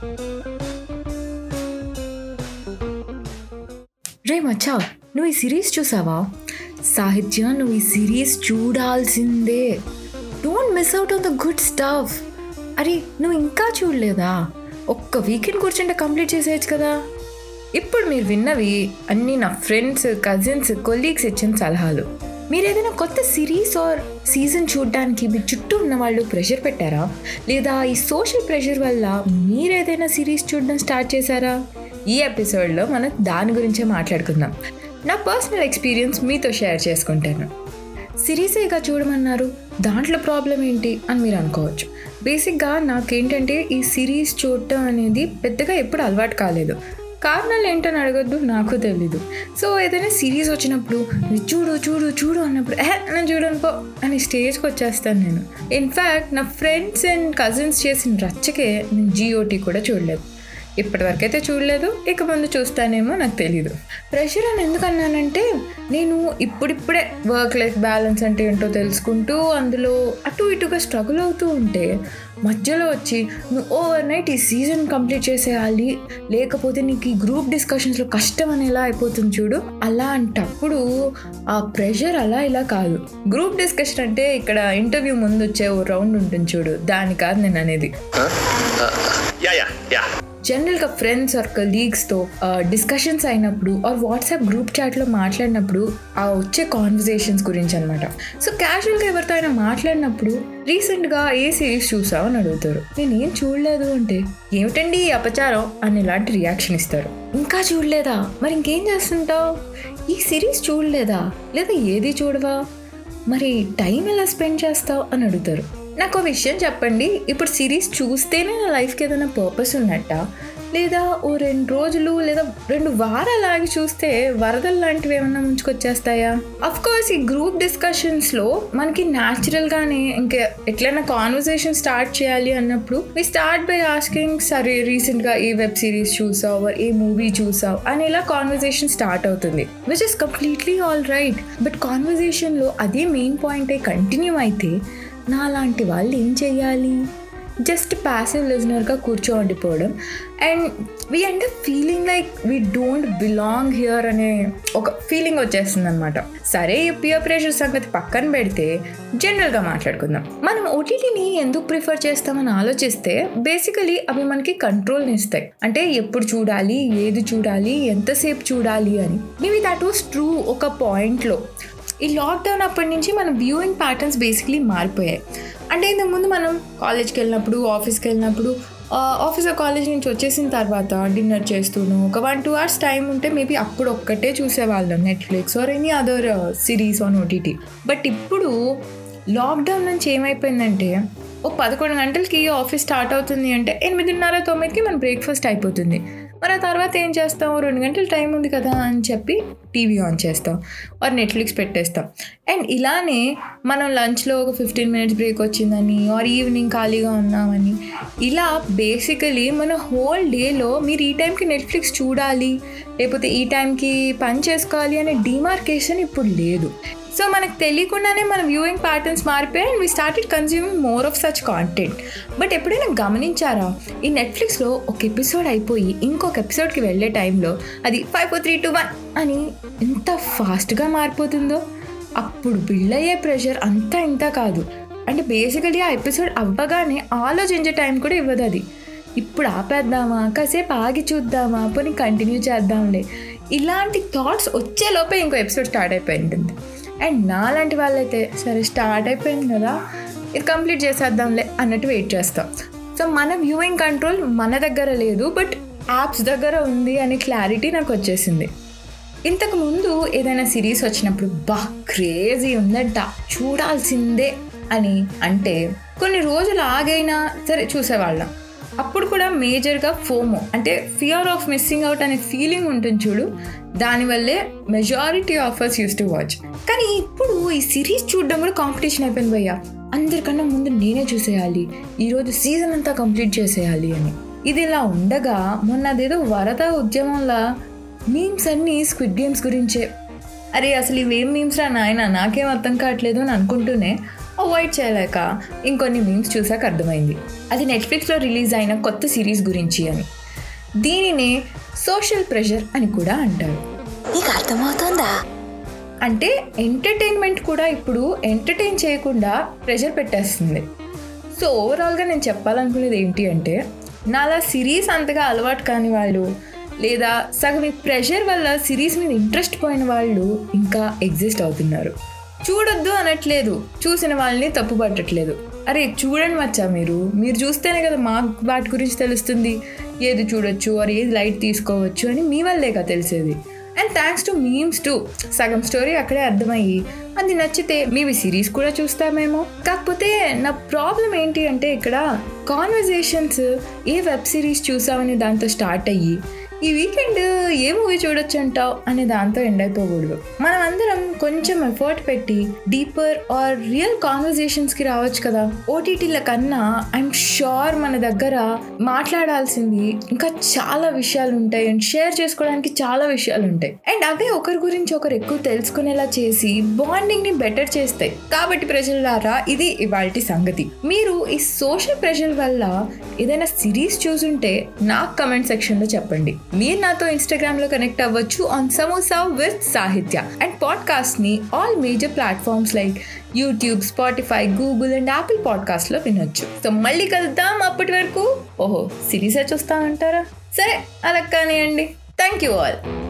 రే మచ్చా నువ్వు ఈ సిరీస్ చూసావా? సాహిత్య నువ్వు ఈ సిరీస్ చూడాల్సిందే. Don't miss out on the good stuff అరే నువ్వు ఇంకా చూడలేదా? ఒక్క వీకెండ్ కూర్చుంటే కంప్లీట్ చేసేయచ్చు కదా. ఇప్పుడు మీరు విన్నవి అన్నీ నా ఫ్రెండ్స్ కజిన్స్ కొలీగ్స్ ఇచ్చిన సలహాలు. మీరు ఏదైనా కొత్త సిరీస్ ఆర్ సీజన్ చూడడానికి మీ చుట్టూ ఉన్న వాళ్ళు ప్రెషర్ పెట్టారా? లేదా ఈ సోషల్ ప్రెషర్ వల్ల మీరు ఏదైనా సిరీస్ చూడడం స్టార్ట్ చేశారా? ఈ ఎపిసోడ్లో మనం దాని గురించే మాట్లాడుకుందాం. నా పర్సనల్ ఎక్స్పీరియన్స్ మీతో షేర్ చేసుకుంటాను. సిరీసేగా చూడమన్నారు. దాంట్లో ప్రాబ్లం ఏంటి అని మీరు అనుకోవచ్చు. బేసిక్గా నాకేంటంటే ఈ సిరీస్ చూడటం అనేది పెద్దగా ఎప్పుడు అలవాటు కాలేదు. కారణాలు ఏంటని అడగొద్దు నాకు తెలీదు. సో ఏదైనా సిరీస్ వచ్చినప్పుడు చూడు చూడు చూడు అన్నప్పుడు ఏ నేను చూడను పో అని స్టేజ్కి వచ్చేస్తాను నేను. ఇన్ఫ్యాక్ట్ నా ఫ్రెండ్స్ అండ్ కజిన్స్ చేసిన రచ్చకే నేను జిఓటీ కూడా చూడలేదు. ఇప్పటివరకు అయితే చూడలేదు. ఇక ముందు చూస్తానేమో నాకు తెలీదు. ప్రెషర్ అని ఎందుకన్నానంటే నేను ఇప్పుడిప్పుడే వర్క్ లైఫ్ బ్యాలెన్స్ అంటే ఏంటో తెలుసుకుంటూ అందులో అటు ఇటుగా స్ట్రగుల్ అవుతూ ఉంటే మధ్యలో వచ్చి నువ్వు ఓవర్ నైట్ ఈ సీజన్ కంప్లీట్ చేసేయాలి లేకపోతే నీకు ఈ గ్రూప్ డిస్కషన్స్లో కష్టం అనేలా అయిపోతుంది చూడు. అలాంటప్పుడు ఆ ప్రెషర్ అలా ఇలా కాదు. గ్రూప్ డిస్కషన్ అంటే ఇక్కడ ఇంటర్వ్యూ ముందు వచ్చే ఓ రౌండ్ ఉంటుంది చూడు. దాని కాదు నేను అనేది. Uh, uh, జనరల్గా ఫ్రెండ్స్ ఆర్ కలీగ్స్తో డిస్కషన్స్ అయినప్పుడు ఆర్ వాట్సాప్ గ్రూప్ చాట్లో మాట్లాడినప్పుడు ఆ వచ్చే కాన్వర్జేషన్స్ గురించి అనమాట సో క్యాజువల్గా ఎవరితో అయినా మాట్లాడినప్పుడు రీసెంట్గా ఏ సిరీస్ చూసావు అని అడుగుతారు. నేను ఏం చూడలేదు అంటే ఏమిటండి ఈ అపచారం? అని ఇలాంటి రియాక్షన్ ఇస్తారు. ఇంకా చూడలేదా? మరి ఇంకేం చేస్తుంటావు? ఈ సిరీస్ చూడలేదా? లేదా ఏది చూడవా? మరి టైం ఎలా స్పెండ్ చేస్తావు? అని అడుగుతారు. నాకు ఒక విషయం చెప్పండి. ఇప్పుడు సిరీస్ చూస్తేనే నా లైఫ్కి ఏదైనా పర్పస్ ఉన్నట్ట? లేదా ఓ రెండు రోజులు లేదా రెండు వారాలు ఆగి చూస్తే వరదలు లాంటివి ఏమన్నా ముంచుకొచ్చేస్తాయా? అఫ్ కోర్స్ ఈ గ్రూప్ డిస్కషన్స్లో మనకి న్యాచురల్గానే ఇంకా ఎట్లైనా కాన్వర్సేషన్ స్టార్ట్ చేయాలి అన్నప్పుడు వి స్టార్ట్ బై ఆస్కింగ్ సరే రీసెంట్గా ఏ వెబ్ సిరీస్ చూసావు? ఏ మూవీ చూసావు? అని ఇలా కాన్వర్సేషన్ స్టార్ట్ అవుతుంది which is completely all right but కాన్వర్సేషన్లో అదే మెయిన్ పాయింటే కంటిన్యూ అయితే నా లాంటి వాళ్ళు ఏం చేయాలి? జస్ట్ ప్యాసివ్ లిజనర్గా కూర్చోండిపోవడం. And we and feeling like we don't belong here అనే ఒక ఫీలింగ్ వచ్చేస్తుంది అనమాట సరే ఈ పియర్ ప్రెషర్ సంగతి పక్కన పెడితే జనరల్గా మాట్లాడుకుందాం. మనం ఓటీటీని ఎందుకు ప్రిఫర్ చేస్తామని ఆలోచిస్తే బేసికలీ అవి మనకి కంట్రోల్ని ఇస్తాయి. అంటే ఎప్పుడు చూడాలి ఏది చూడాలి ఎంతసేపు చూడాలి అని. మేబీ దట్ వాస్ ట్రూ ఒక పాయింట్లో ఈ లాక్డౌన్ అప్పటి నుంచి మన వ్యూయింగ్ ప్యాటర్న్స్ బేసిక్లీ మారిపోయాయి. అంటే ఇంతకుముందు మనం కాలేజ్కి వెళ్ళినప్పుడు ఆఫీస్కి వెళ్ళినప్పుడు ఆఫీస్ కాలేజ్ నుంచి వచ్చేసిన తర్వాత డిన్నర్ చేస్తూను ఒక వన్ టూ అవర్స్ టైం ఉంటే మేబీ అప్పుడు ఒక్కటే చూసేవాళ్ళం Netflix or any other series on OTT but ఇప్పుడు లాక్డౌన్ నుంచి ఏమైపోయిందంటే ఓ పదకొండు గంటలకి ఆఫీస్ స్టార్ట్ అవుతుంది అంటే ఎనిమిదిన్నర తొమ్మిదికి మన బ్రేక్ఫాస్ట్ అయిపోతుంది. మరి ఆ తర్వాత ఏం చేస్తాం? రెండు గంటల టైం ఉంది కదా అని చెప్పి టీవీ ఆన్ చేస్తాం. ఆర్ నెట్ఫ్లిక్స్ పెట్టేస్తాం. అండ్ ఇలానే మనం లంచ్లో ఒక ఫిఫ్టీన్ మినిట్స్ బ్రేక్ వచ్చిందని ఆర్ ఈవినింగ్ ఖాళీగా ఉన్నామని ఇలా బేసికలీ మన హోల్ డేలో మీరు ఈ టైంకి నెట్ఫ్లిక్స్ చూడాలి లేకపోతే ఈ టైంకి పని చేసుకోవాలి అనే డిమార్కేషన్ ఇప్పుడు లేదు. సో మనకు తెలియకుండానే మన వ్యూయింగ్ ప్యాటర్న్స్ మారిపోయి and we started consuming more of such content but ఎప్పుడైనా గమనించారా? ఈ నెట్ఫ్లిక్స్లో ఒక ఎపిసోడ్ అయిపోయి ఇంకొక ఎపిసోడ్కి వెళ్ళే టైంలో అది five four three two one అని ఎంత ఫాస్ట్గా మారిపోతుందో? అప్పుడు బిల్డ్ అయ్యే ప్రెషర్ అంతా ఇంత కాదు. అంటే బేసికలీ ఆ ఎపిసోడ్ అవ్వగానే ఆలోచించే టైం కూడా ఇవ్వదు అది. ఇప్పుడు ఆపేద్దామా? కాసేపు ఆగి చూద్దామా? పోనీ కంటిన్యూ చేద్దాంలే. ఇలాంటి థాట్స్ వచ్చేలోపే ఇంకో ఎపిసోడ్ స్టార్ట్ అయిపోయి ఉంటుంది. అండ్ నాలాంటి వాళ్ళైతే సరే స్టార్ట్ అయిపోయింది కదా ఇది కంప్లీట్ చేసేద్దాంలే అన్నట్టు వెయిట్ చేస్తాం. సో మన వ్యూయింగ్ కంట్రోల్ మన దగ్గర లేదు బట్ యాప్స్ దగ్గర ఉంది అనే క్లారిటీ నాకు వచ్చేసింది. ఇంతకు ముందు ఏదైనా సిరీస్ వచ్చినప్పుడు బా క్రేజీ ఉందంట చూడాల్సిందే అని అంటే కొన్ని రోజులు ఆగైనా సరే చూసేవాళ్ళం. అప్పుడు కూడా మేజర్గా ఫోమో అంటే ఫియర్ ఆఫ్ మిస్సింగ్ అవుట్ అనే ఫీలింగ్ ఉంటుంది చూడు. దానివల్లే majority of us used to watch కానీ ఇప్పుడు ఈ సిరీస్ చూడడం కూడా కాంపిటీషన్ అయిపోయింది భయ్యా. అందరికన్నా ముందు నేనే చూసేయాలి. ఈరోజు సీజన్ అంతా కంప్లీట్ చేసేయాలి అని. ఇది ఇలా ఉండగా మొన్న అదేదో వరద ఉద్యమంలా మీమ్స్ అన్నీ స్క్విడ్ గేమ్స్ గురించే. అరే అసలు ఇవేం మీమ్స్ రా నాయన? నాకేం అర్థం కావట్లేదు అని అనుకుంటూనే అవాయిడ్ చేయలేక ఇంకొన్ని మీమ్స్ చూసాక అర్థమైంది. అది నెట్ఫ్లిక్స్లో రిలీజ్ అయిన కొత్త సిరీస్ గురించి అని. దీనినే సోషల్ ప్రెషర్ అని కూడా అంటారు. నీకు అర్థమవుతోందా అంటే ఎంటర్టైన్మెంట్ కూడా ఇప్పుడు ఎంటర్టైన్ చేయకుండా ప్రెషర్ పెట్టేస్తుంది. సో ఓవరాల్గా నేను చెప్పాలనుకునేది ఏంటి అంటే నాలా సిరీస్ అంతగా అలవాటు కాని వాళ్ళు లేదా సగం ఈ ప్రెషర్ వల్ల సిరీస్ మీద ఇంట్రెస్ట్ పోయిన వాళ్ళు ఇంకా ఎగ్జిస్ట్ అవుతున్నారు. చూడొద్దు అనట్లేదు. చూసిన వాళ్ళని తప్పు పట్టట్లేదు అరే చూడండి మచ్చా మీరు. మీరు చూస్తేనే కదా మాకు వాటి గురించి తెలుస్తుంది. ఏది చూడొచ్చు ఆర్ ఏది లైట్ తీసుకోవచ్చు అని మీ వల్లేగా తెలిసేది. And thanks to memes to సగం స్టోరీ అక్కడే అర్థమయ్యి. అది నచ్చితే మేబీ సిరీస్ కూడా చూస్తామేమో. కాకపోతే నా ప్రాబ్లం ఏంటి అంటే ఇక్కడ కాన్వర్జేషన్స్ ఏ వెబ్ సిరీస్ చూసామని దాంతో స్టార్ట్ అయ్యి ఈ వీకెండ్ ఏ మూవీ చూడొచ్చు అంటావు అనే దాంతో ఎండ్ అయిపోకూడదు. మనం అందరం కొంచెం ఎఫర్ట్ పెట్టి డీపర్ ఆర్ రియల్ కాన్వర్జేషన్స్కి రావచ్చు కదా. ఓటీటీల కన్నా ఐఎమ్ షూర్ మన దగ్గర మాట్లాడాల్సింది ఇంకా చాలా విషయాలు ఉంటాయి అండ్ షేర్ చేసుకోవడానికి చాలా విషయాలు ఉంటాయి. అండ్ అవే ఒకరి గురించి ఒకరు ఎక్కువ తెలుసుకునేలా చేసి బాండింగ్ని బెటర్ చేస్తాయి. కాబట్టి ప్రజలారా ఇది ఇవాల్టి సంగతి. మీరు ఈ సోషల్ ప్రెషర్ వల్ల ఏదైనా సిరీస్ చూసుంటే నాకు కమెంట్ సెక్షన్లో చెప్పండి. మీరు నాతో ఇన్స్టాగ్రామ్లో కనెక్ట్ అవ్వచ్చు on samosa with Sahitya and పాడ్కాస్ట్ని all major platforms like YouTube Spotify Google and Apple పాడ్కాస్ట్లో వినొచ్చు. సో మళ్ళీ కలుద్దాం అప్పటి వరకు. ఓహో సిరీసే చూస్తామంటారా సరే అలా కానివ్వండి థ్యాంక్ యూ ఆల్